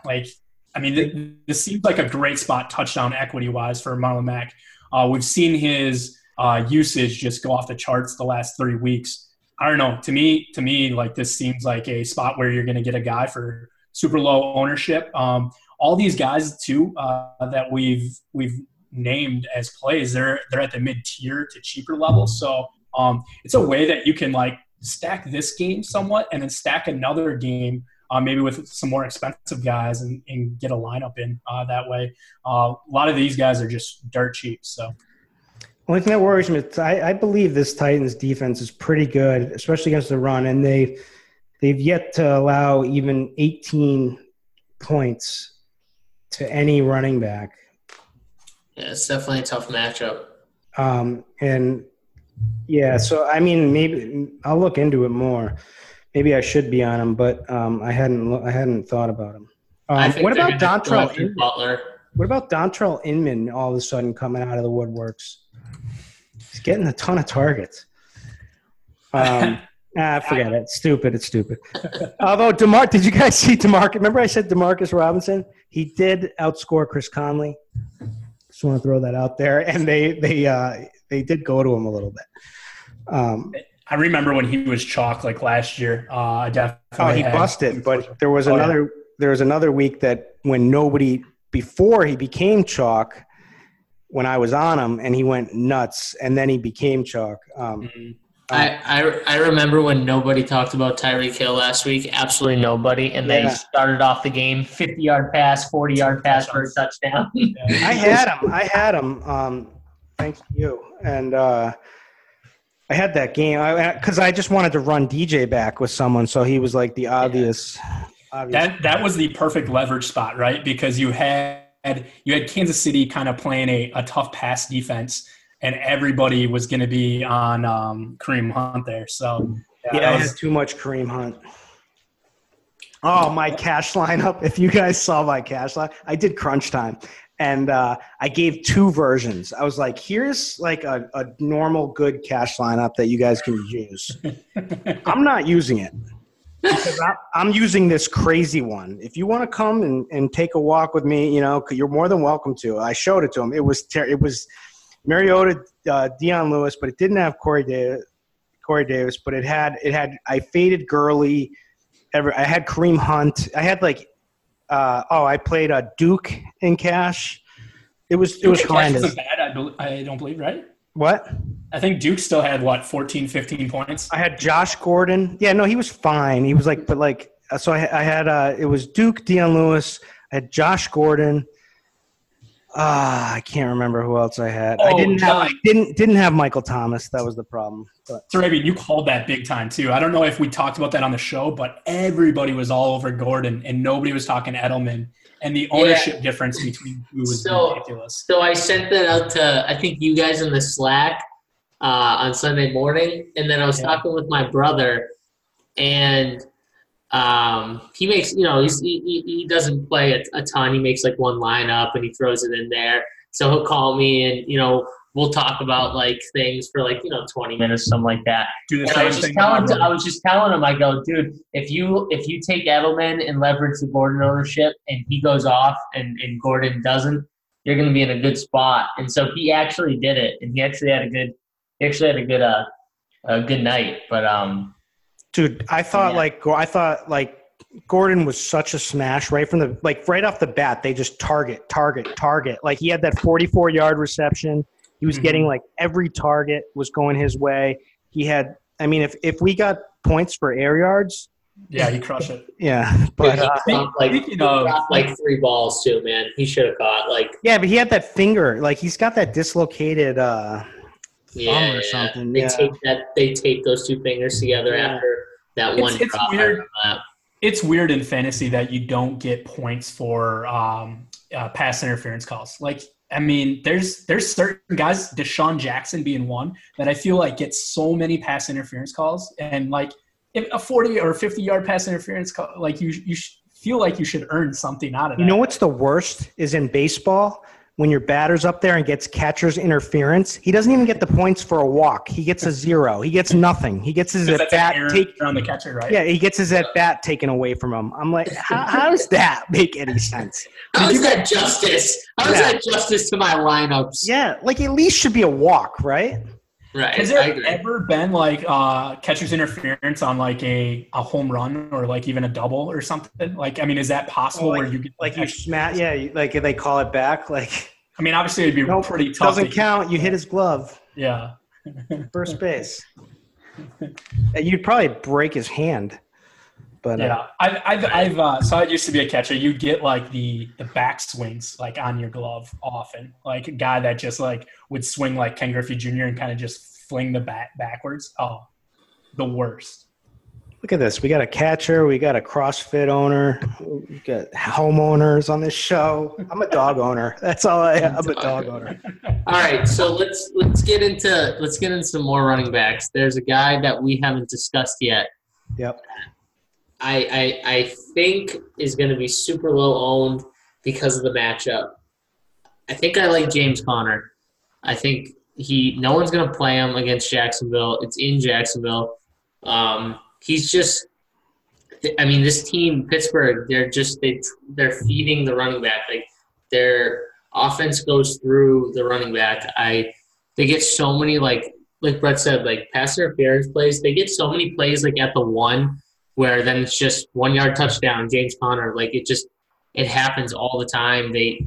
like I mean th- this seems like a great spot touchdown equity wise for Marlon Mack. Uh, we've seen his uh, usage just go off the charts the last three weeks. I don't know. To me, to me, like this seems like a spot where you're going to get a guy for super low ownership. Um, all these guys too uh, that we've we've named as plays, they're they're at the mid tier to cheaper level. So um, it's a way that you can like stack this game somewhat and then stack another game. Uh, maybe with some more expensive guys and, and get a lineup in uh, that way. Uh, a lot of these guys are just dirt cheap. So Only thing that worries me is I, I believe this Titans defense is pretty good, especially against the run, and they they've yet to allow even 18 points to any running back. Yeah, it's definitely a tough matchup. Um, and yeah, so I mean, maybe I'll look into it more. Maybe I should be on him, but um, I hadn't I hadn't thought about him. Um, what about Dontrell? Inman? Butler? What about Dontrell Inman all of a sudden coming out of the woodworks? He's getting a ton of targets. Um, ah, forget it. It's stupid. It's stupid. Although Demar, did you guys see Demarcus? Remember I said Demarcus Robinson? He did outscore Chris Conley. Just want to throw that out there, and they they uh, they did go to him a little bit. Um, I remember when he was chalk like last year. Uh, I definitely oh, he had- busted, but there was Oh, yeah. another there was another week that when nobody before he became chalk, when I was on him, and he went nuts, and then he became chalk. Um, Mhm. I, I I remember when nobody talked about Tyreek Hill last week. Absolutely nobody, and Yeah. they started off the game 50 yard pass, 40 yard pass for a touchdown. I had him. I had him. Um, thanks to you. And uh, I had that game because I, just wanted to run DJ back with someone, so he was like the obvious. obvious That that was the perfect leverage spot, right? Because you had you had Kansas City kind of playing a, a tough pass defense, and everybody was going to be on um, Kareem Hunt there. So yeah, yeah, I was- had too much Kareem Hunt. Oh, my cash lineup! If you guys saw my cash line, I did crunch time, and uh, I gave two versions. I was like, "Here's like a, a normal good cash lineup that you guys can use." I'm not using it because I, I'm using this crazy one. If you want to come and, and take a walk with me, you know, you're more than welcome to. I showed it to him. It was ter- it was Mariota, uh, Dion Lewis, but it didn't have Corey Davis. Corey Davis, but it had it had I faded Gurley. Ever I had Kareem Hunt. I had like uh, oh I played a Duke in cash. It was it was Duke horrendous. bad. I, bel I don't believe, right? What? I think Duke still had what 14, 15 points. I had Josh Gordon. Yeah, no, he was fine. He was like, but like, uh, so I, I had uh, it was Duke, Dion Lewis. I had Josh Gordon. Ah, I can't remember who else I had. I Oh, didn't have. I didn't didn't have Michael Thomas. That was the problem. But So, Raven, you called that big time too. I don't know if we talked about that on the show, but everybody was all over Gordon, and nobody was talking Edelman. And the ownership difference between two was So- ridiculous. so I sent that out to I think you guys in the Slack uh, on Sunday morning, and then I was Yeah. talking with my brother, and um, he makes you know he he doesn't play a, a ton. He makes like one lineup and he throws it in there. So he'll call me and you know we'll talk about like things for like you know 20 minutes something like that. Do the And I was just thing. telling, brother. I was just telling him, I go, dude, if you if you take Edelman and leverage the Gordon ownership, and he goes off and and Gordon doesn't, you're going to be in a good spot. And so he actually did it, and he actually had a good, he actually had a good uh a good night. But um, dude, I thought Yeah. like I thought like Gordon was such a smash right from the like right off the bat. They just target, target, target. Like he had that 44 yard reception. He was Mhm. getting like every target was going his way. He had. I mean, if if we got points for air yards, yeah, he crushed it. yeah. But he uh, dropped, like speaking he of- dropped, like three balls too, man. He should have caught like yeah, but he had that finger. Like he's got that dislocated. uh yeah, or something, They yeah. tape that they tape those two fingers together Yeah. after that It's- one it's weird. It's weird in fantasy that you don't get points for um, uh, pass interference calls. Like, I mean, there's there's certain guys, DeSean Jackson being one, that I feel like gets so many pass interference calls, and like if a 40 or 50 yard pass interference call, like you you feel like you should earn something out of that. You know what's the worst is in baseball when your batter's up there and gets catcher's interference. He doesn't even get the points for a walk. He gets a zero. He gets nothing. He gets his at bat error take. on the catcher, right? Yeah, he gets his at bat taken away from him. I'm like, how, how does that make any sense? How is that justice? How is Yeah. that justice to my lineups? Yeah, like at least should be a walk, right? Right. Has there ever been like uh, catcher's interference on like a, a home run or like even a double or something? Like, I mean, is that possible? Oh, like- where you get Like you smack, yeah, you- like if they call it back, like I mean, obviously it'd be Nope, pretty tough. doesn't to- count. You hit his glove, Yeah. first base. You'd probably break his hand, but uh, Yeah, I've, I've, I've uh, so I used to be a catcher. You get like the the back swings like on your glove often, like a guy that just like would swing like Ken Griffey Jr. and kind of just fling the bat backwards. Oh, the worst. Look at this. We got a catcher. We got a CrossFit owner. We got homeowners on this show. I'm a dog owner. That's all I am. I'm a dog owner. All right, so let's let's get into let's get into some more running backs. There's a guy that we haven't discussed yet. Yep. I I, I think is going to be super low owned because of the matchup. I think I like James Conner. I think he no one's going to play him against Jacksonville. It's in Jacksonville. Um, he's just. I mean, this team, Pittsburgh, they're just they they're feeding the running back. Like their offense goes through the running back. I they get so many like like Brett said, like pass interference plays. They get so many plays like at the one where then it's just one yard touchdown, James Conner. Like it just it happens all the time. They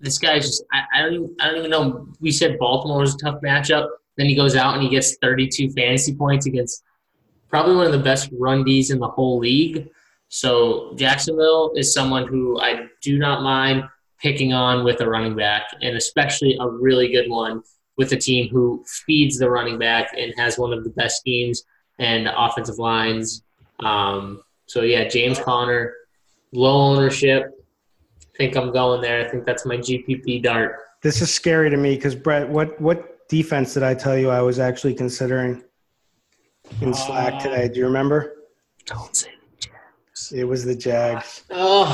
this guy's just I, I don't even I don't even know. We said Baltimore was a tough matchup. Then he goes out and he gets 32 fantasy points against probably one of the best run Ds in the whole league. So Jacksonville is someone who I do not mind picking on with a running back, and especially a really good one with a team who feeds the running back and has one of the best schemes and offensive lines. Um, so yeah, James Conner, low ownership. I think I'm going there. I think that's my GPP dart. This is scary to me because Brett, what what defense did I tell you I was actually considering in Slack Uh, today? Do you remember? Don't say. It was the Jags. Oh,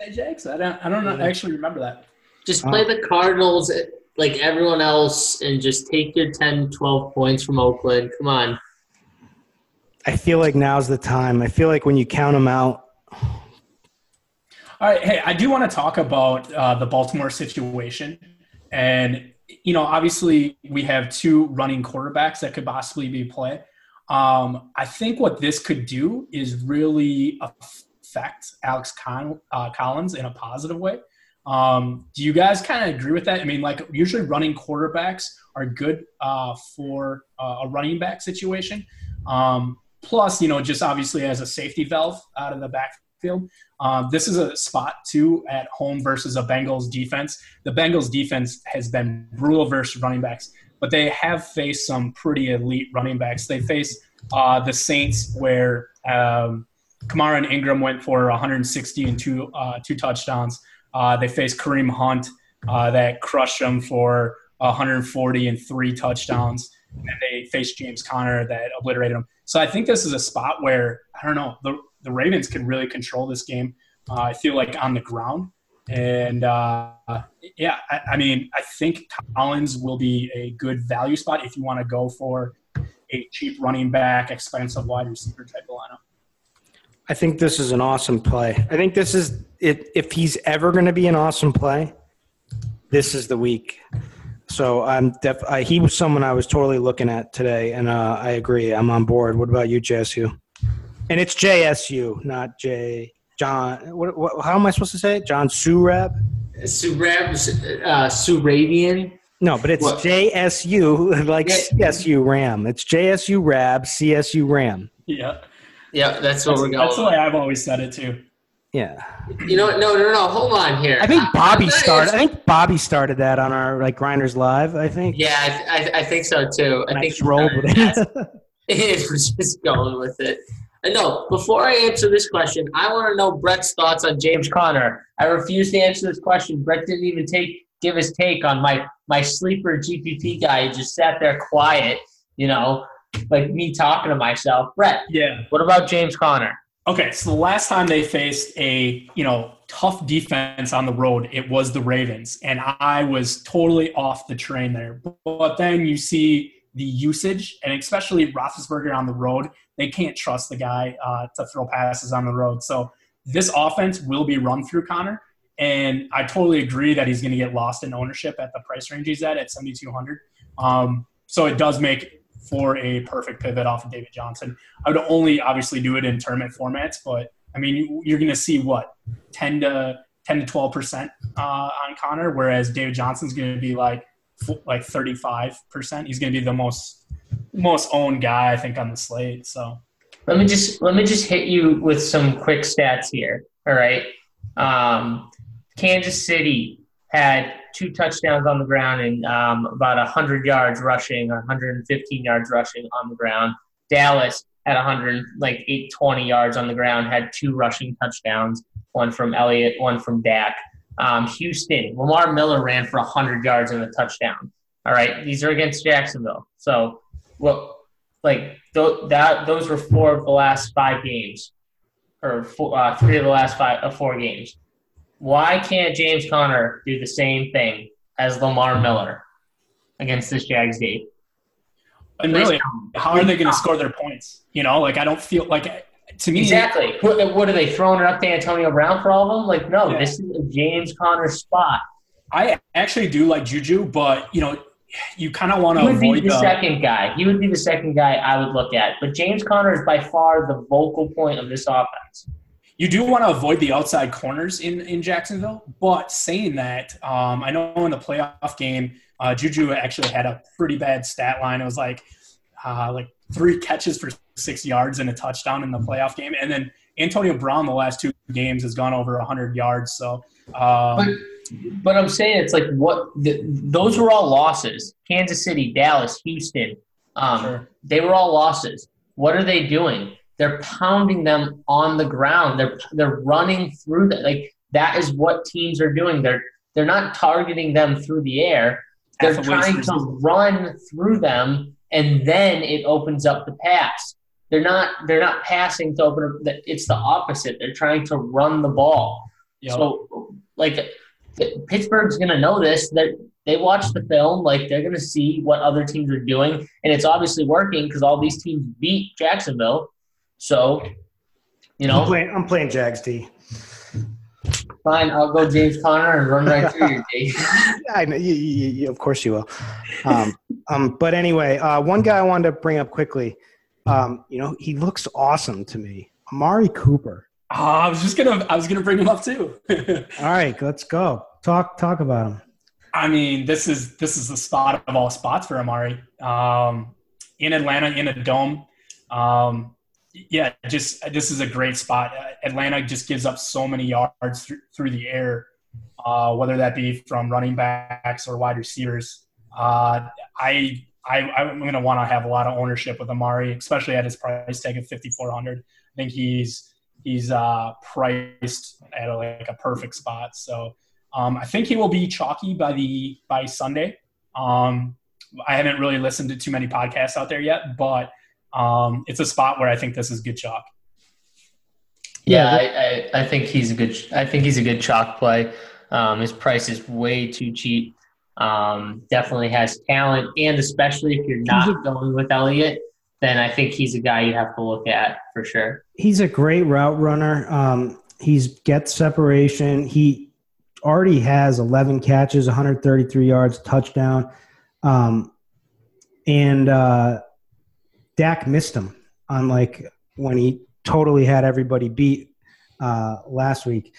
Hey, Jags, I don't I don't know, actually remember that. just play the Cardinals like everyone else and just take your 10, 12 points from Oakland. Come on. I feel like now's the time. I feel like when you count them out, All right, hey, I do want to talk about uh, the Baltimore situation, and you know, obviously we have two running quarterbacks that could possibly be play. Um, I think what this could do is really affect Alex Con- uh, Collins in a positive way. Um, do you guys kind of agree with that? I mean, like usually running quarterbacks are good uh, for uh, a running back situation. Um, plus, you know, just obviously as a safety valve out of the backfield. Um, this is a spot too at home versus a Bengals defense. The Bengals defense has been brutal versus running backs, but they have faced some pretty elite running backs. They face uh, the Saints, where um, Kamara and Ingram went for 160 and two uh, two touchdowns. Uh, they faced Kareem Hunt uh, that crushed them for 140 and three touchdowns. And they faced James Conner that obliterated them. So I think this is a spot where I don't know the the Ravens can really control this game. Uh, I feel like on the ground, and uh, yeah, I, I mean I think Collins will be a good value spot if you want to go for a cheap running back, expensive wide receiver type of lineup. I think this is an awesome play. I think this is it. If he's ever going to be an awesome play, this is the week. So I'm def. I, he was someone I was totally looking at today, and uh, I agree. I'm on board. What about you, JSU? And it's JSU, not J. John. What, what, how am I supposed to say it? John Surab? Surab, uh, Surabian. No, but it's What? JSU, like Yeah. CSU Ram. It's JSU Rab, CSU Ram. Yeah, Yeah, that's what that's, we're going. that's the way I've always said it too. Yeah, You know what? No, no, no. Hold on here. I think Bobby not- started. I think Bobby started that on our like Grinders Live. I think. Yeah, I, I, I think so too. I And I think just rolled with it. it was just going with it. Uh, no. Before I answer this question, I want to know Brett's thoughts on James Conner. I refuse to answer this question. Brett didn't even take give his take on my my sleeper GPP guy. He just sat there quiet, you know, like me talking to myself. Brett, Yeah. what about James Conner? Okay, so the last time they faced a you know tough defense on the road, it was the Ravens, and I was totally off the train there. But then you see the usage, and especially Roethlisberger on the road, they can't trust the guy uh, to throw passes on the road. So this offense will be run through Conner, and I totally agree that he's going to get lost in ownership at the price range he's at at seventy two hundred. Um, so it does make for a perfect pivot off of David Johnson. I would only obviously do it in tournament formats, but I mean, you're going to see what 10 to 10 to 12 percent uh, on Conner, whereas David Johnson's going to be like like 35 percent. He's going to be the most most owned guy I think on the slate. So Let me just let me just hit you with some quick stats here. All right. Um, Kansas City had two touchdowns on the ground and um, about 100 yards rushing, 115 yards rushing on the ground. Dallas had 100, like 820 yards on the ground, had two rushing touchdowns, one from Elliott, one from Dak. Um, Houston, Lamar Miller ran for 100 yards and a touchdown. All right, these are against Jacksonville. So, well, like th- that, those were four of the last five games, or four, uh, three of the last five, uh, four games. Why can't James Conner do the same thing as Lamar mm-hmm. Miller against this Jags game? and really, how are they going to score their points? You know, like I don't feel like to me Exactly. What, what are they throwing it up to Antonio Brown for all of them? Like, no, Yeah. this is a James Conner spot. I actually do like Juju, but you know, you kind of want to avoid the the second guy. He would be the second guy I would look at. But James Conner is by far the vocal point of this offense. You do want to avoid the outside corners in, in Jacksonville. But saying that, um, I know in the playoff game, uh, Juju actually had a pretty bad stat line. It was like uh, like three catches for six yards and a touchdown in the playoff game. And then Antonio Brown, the last two games, has gone over 100 yards. So, um, But I'm saying it's like what the, those were all losses. Kansas City, Dallas, Houston. Um, Sure. They were all losses. What are they doing? They're pounding them on the ground. They're they're running through that. Like that is what teams are doing. They're they're not targeting them through the air. They're trying to run through them, and then it opens up the pass. They're not they're not passing to open up. It's the opposite. They're trying to run the ball. know, So, like, Pittsburgh's going to know this. That they watch the film, like they're going to see what other teams are doing, and it's obviously working because all these teams beat Jacksonville. So, you know, I'm know, playing, I'm playing Jags D. fine. I'll go James Conner and run right through your day. I know, you, you, you, of course you will. Um, um, but anyway, uh, one guy I wanted to bring up quickly. Um, you know, he looks awesome to me. Amari Cooper. oh, I was just gonna I was gonna bring him up too. All right, let's go. Talk talk about him. I mean, this is this is the spot of all spots for Amari. Um, in Atlanta, in a dome. Um, yeah, just this is a great spot. Atlanta just gives up so many yards through, through the air, uh, whether that be from running backs or wide receivers. Uh, I, I I'm going to want to have a lot of ownership with Amari, especially at his price tag of 5400. I think he's he's uh, priced at a, like a perfect spot. So um, I think he will be chalky by the by Sunday. Um, I haven't really listened to too many podcasts out there yet, but um, it's a spot where I think this is good chalk. Yeah, I, I, I think he's a good. I think he's a good chalk play. Um, his price is way too cheap. Um, definitely has talent, and especially if you're not going with Elliott, then I think he's a guy you have to look at for sure. He's a great route runner. Um, he's gets separation. He already has 11 catches, 133 yards, touchdown. Um, and uh, Dak missed him on like when he totally had everybody beat uh, last week.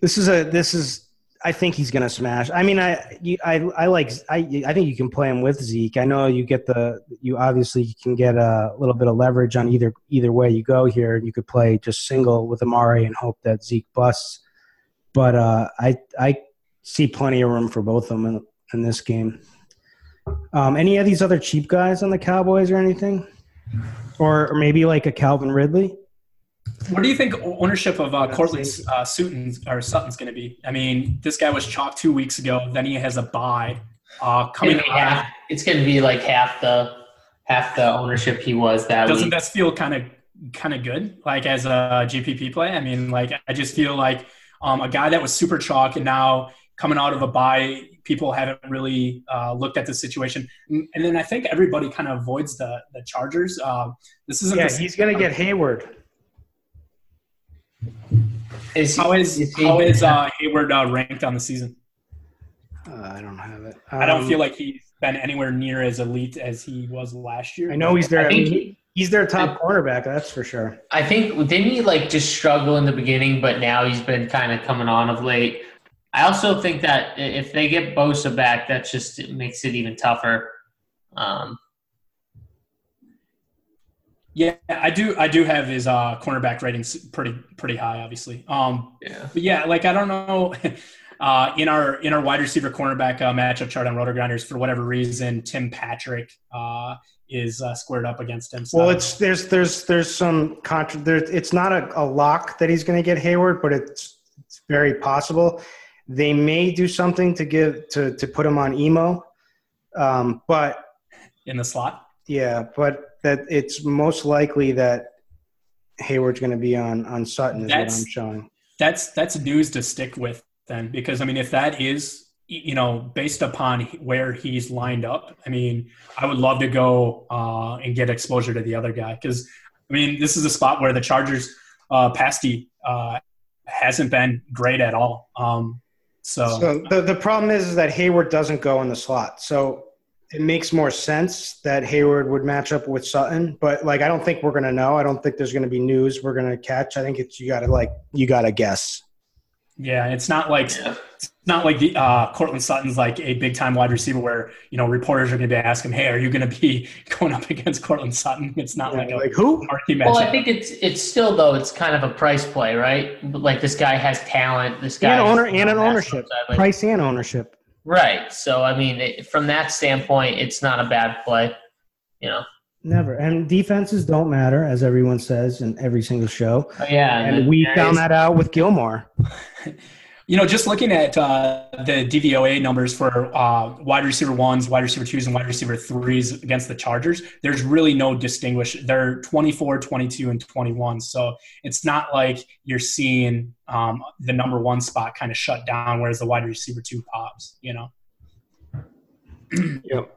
This is a this is I think he's gonna smash. I mean, I you, I I like I I think you can play him with Zeke. I know you get the you obviously can get a little bit of leverage on either either way you go here. You could play just single with Amari and hope that Zeke busts. But uh, I I see plenty of room for both of them in, in this game. Um, any of these other cheap guys on the Cowboys or anything? or, or maybe like a Calvin Ridley. What do you think ownership of uh, Courtland uh, Sutton or Sutton's going to be? I mean, this guy was chalked two weeks ago. Then he has a buy uh, coming. It's gonna, half, it's going to be like half the half the ownership he was that. Doesn't week. that feel kind of kind of good? Like as a GPP play, I mean, like I just feel like um, a guy that was super chalk and now coming out of a buy, people haven't really uh, looked at the situation. And then I think everybody kind of avoids the the Chargers. Uh, this isn't. Yeah, he's going to get Hayward. Is he, How is, is he- how is uh, Hayward uh, ranked on the season? Uh, I don't have it. I don't Um, feel like he's been anywhere near as elite as he was last year. I know he's there. I I think mean, he- he's their top cornerback. That's for sure. I think didn't he like just struggle in the beginning, but now he's been kind of coming on of late. I also think that if they get Bosa back, that just it makes it even tougher. Um, Yeah, I do. I do have his uh, cornerback ratings pretty pretty high, obviously. Um, yeah. but yeah, like I don't know. Uh, in our in our wide receiver cornerback uh, matchup chart on Roto Grinders, for whatever reason, Tim Patrick uh, is uh, squared up against him. So Well, it's there's there's there's some contra. There, it's not a, a lock that he's going to get Hayward, but it's, it's very possible. They may do something to give to to put him on emo, um, but in the slot. yeah, but that it's most likely that Hayward's going to be on on Sutton is That's- what I'm showing. That's that's news to stick with then, because I mean, if that is you know based upon where he's lined up, I mean, I would love to go uh, and get exposure to the other guy because I mean, this is a spot where the Chargers uh, pasty uh, hasn't been great at all. Um, so, So the the problem is, is that Hayward doesn't go in the slot. So it makes more sense that Hayward would match up with Sutton. But like, I don't think we're gonna know. I don't think there's gonna be news we're gonna catch. I think it's you gotta like you gotta guess. Yeah, it's not like it's not like the uh, Courtland Sutton's like a big time wide receiver where you know reporters are going to be asking, "Hey, are you going to be going up against Courtland Sutton?" It's not like a like who? marquee Well, I think it's it's still though it's kind of a price play, right? Like this guy has talent. This guy And has- owner and an ownership, upside, like- price and ownership. right? So I mean, it, from that standpoint, it's not a bad play. You know. Never. And defenses don't matter, as everyone says in every single show. Oh, yeah, And we found that out with Gilmore. You know, just looking at uh, the DVOA numbers for uh, wide receiver ones, wide receiver twos, and wide receiver threes against the Chargers, there's really no distinguish. They're 24, 22, and 21. So it's not like you're seeing um, the number one spot kind of shut down, whereas the wide receiver two pops, you know? Yep.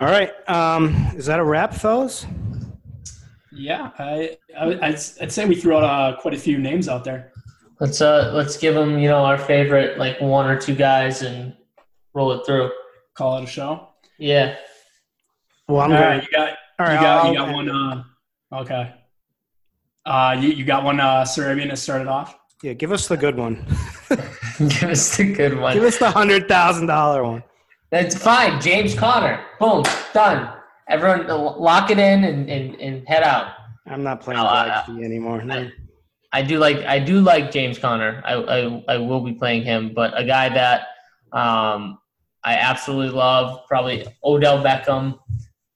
All right. Um, is that a wrap, fellas? Yeah, I, I, I'd, I'd say we threw out uh, quite a few names out there. Let's uh let's give them you know our favorite like one or two guys and roll it through. Call it a show. Yeah. Well, I'm All going right, you got All right, you got, you got one. Uh, okay. Uh, you, you got one, uh, Sarabian to start it off. Yeah, give us the good one. Give us the good one. Give us the hundred thousand dollar one. That's fine. James Conner. Boom. Done. Everyone lock it in and, and, and head out. I'm not playing No, I- anymore. No. I do like I do like James Conner. I, I, I will be playing him, but a guy that um, I absolutely love, probably Odell Beckham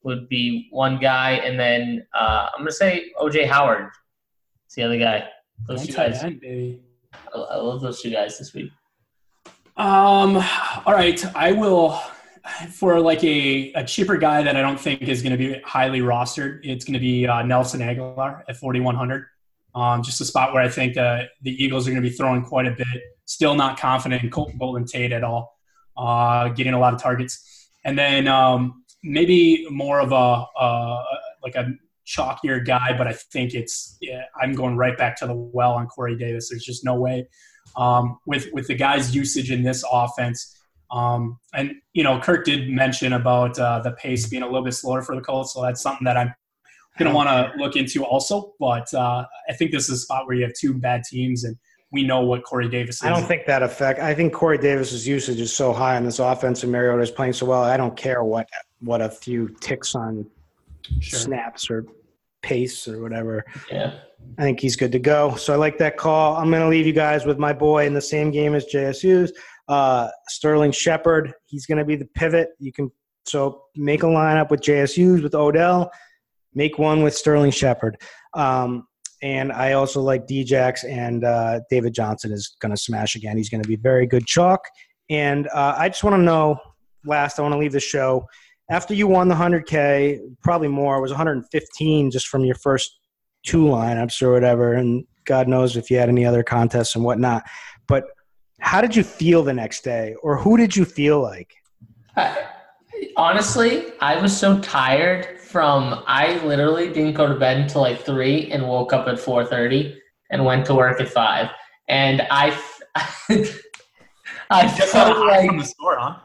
would be one guy, and then uh, I'm gonna say OJ Howard. It's the other guy. Those two guys. end, baby. I, I love those two guys this week. Um, all right, I will for like a, a cheaper guy that I don't think is going to be highly rostered. It's going to be uh, Nelson Agholor at 4100. Um, just a spot where I think uh, the Eagles are going to be throwing quite a bit. Still not confident in Colton Golden Tate at all. Uh, getting a lot of targets, and then um, maybe more of a uh, like a chalkier guy, but I think it's yeah, I'm going right back to the well on Corey Davis. There's just no way um, with with the guys' usage in this offense. Um, and you know, Kirk did mention about uh, the pace being a little bit slower for the Colts, so that's something that I'm going to want to look into also. But uh, I think this is a spot where you have two bad teams, and we know what Corey Davis is. I don't think that affect. I think Corey Davis's usage is so high on this offense, and Mariota is playing so well. I don't care what what a few ticks on Sure. snaps or pace or whatever. Yeah. I think he's good to go. So I like that call. I'm going to leave you guys with my boy in the same game as JSU's, uh, Sterling Shepard. He's going to be the pivot. You can so make a lineup with JSU's with Odell. Make one with Sterling Shepard. Um, and I also like Djax and uh, David Johnson is going to smash again. He's going to be very good chalk. And uh, I just want to know. Last, I want to leave the show after you won the 100K, probably more. It was 115 just from your first two lineups or whatever. And God knows if you had any other contests and whatnot. But how did you feel the next day, or who did you feel like? Honestly, I was so tired from. I literally didn't go to bed until like three and woke up at four thirty and went to work at five. And I, I felt like store, huh?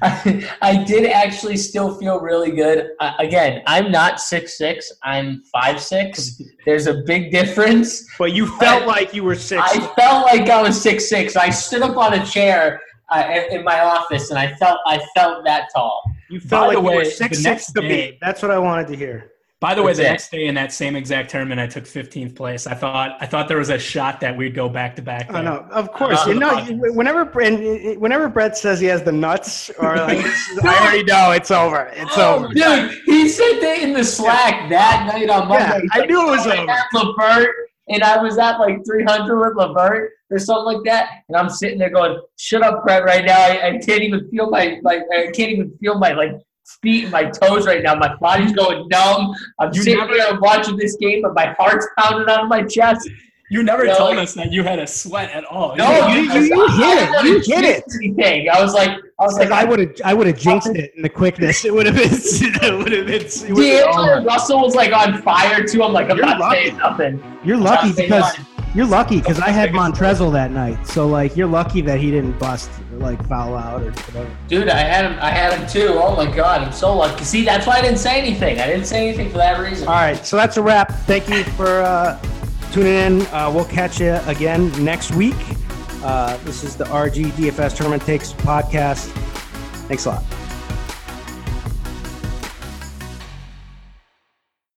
I, I did actually still feel really good. Uh, again, I'm not six six. I'm five six. There's a big difference. But you felt like you were six. I felt like I was six six. I stood up on a chair uh, in, in my office, and I felt I felt that tall. You felt By like the you were way, six the six next to day- beat. That's what I wanted to hear. By the way, That's the next day in that same exact tournament, I took 15th place. I thought I thought there was a shot that we'd go back to back. I know, of course. Uh, You know, whenever and whenever Brett says he has the nuts, or like, I already know it's over. It's over. Dude, he said that in the Slack that night on Monday. Yeah, I knew it was "Oh, over." had Levert, and I was at like 300 with Levert or something like that, and I'm sitting there going, "Shut up, Brett! Right now, I, I can't even feel my like I can't even feel my like feet and my toes right now. My body's going numb. I'm You sitting never- here watching this game, but my heart's pounding out of my chest. You never No, told like- us that you had a sweat at all. No, you- I- you- you hit it. didn't You hit it. jinx Anything. I was like, I was Like like, I would have, I would have jinxed it in the quickness. It would have been, it would have been. It would've been Russell was like on fire too. I'm like, I'm You're not lucky. saying nothing. You're I'm lucky because nothing. you're lucky because I had Montrezl that night. So like, you're lucky that he didn't bust like foul out or whatever. Dude, I had him. I had him too. Oh my god, I'm so lucky. See, that's why I didn't say anything. I didn't say anything for that reason. All right, so that's a wrap. Thank you for uh, tuning in. Uh, we'll catch you again next week. Uh, this is the RG DFS Tournament Takes podcast. Thanks a lot.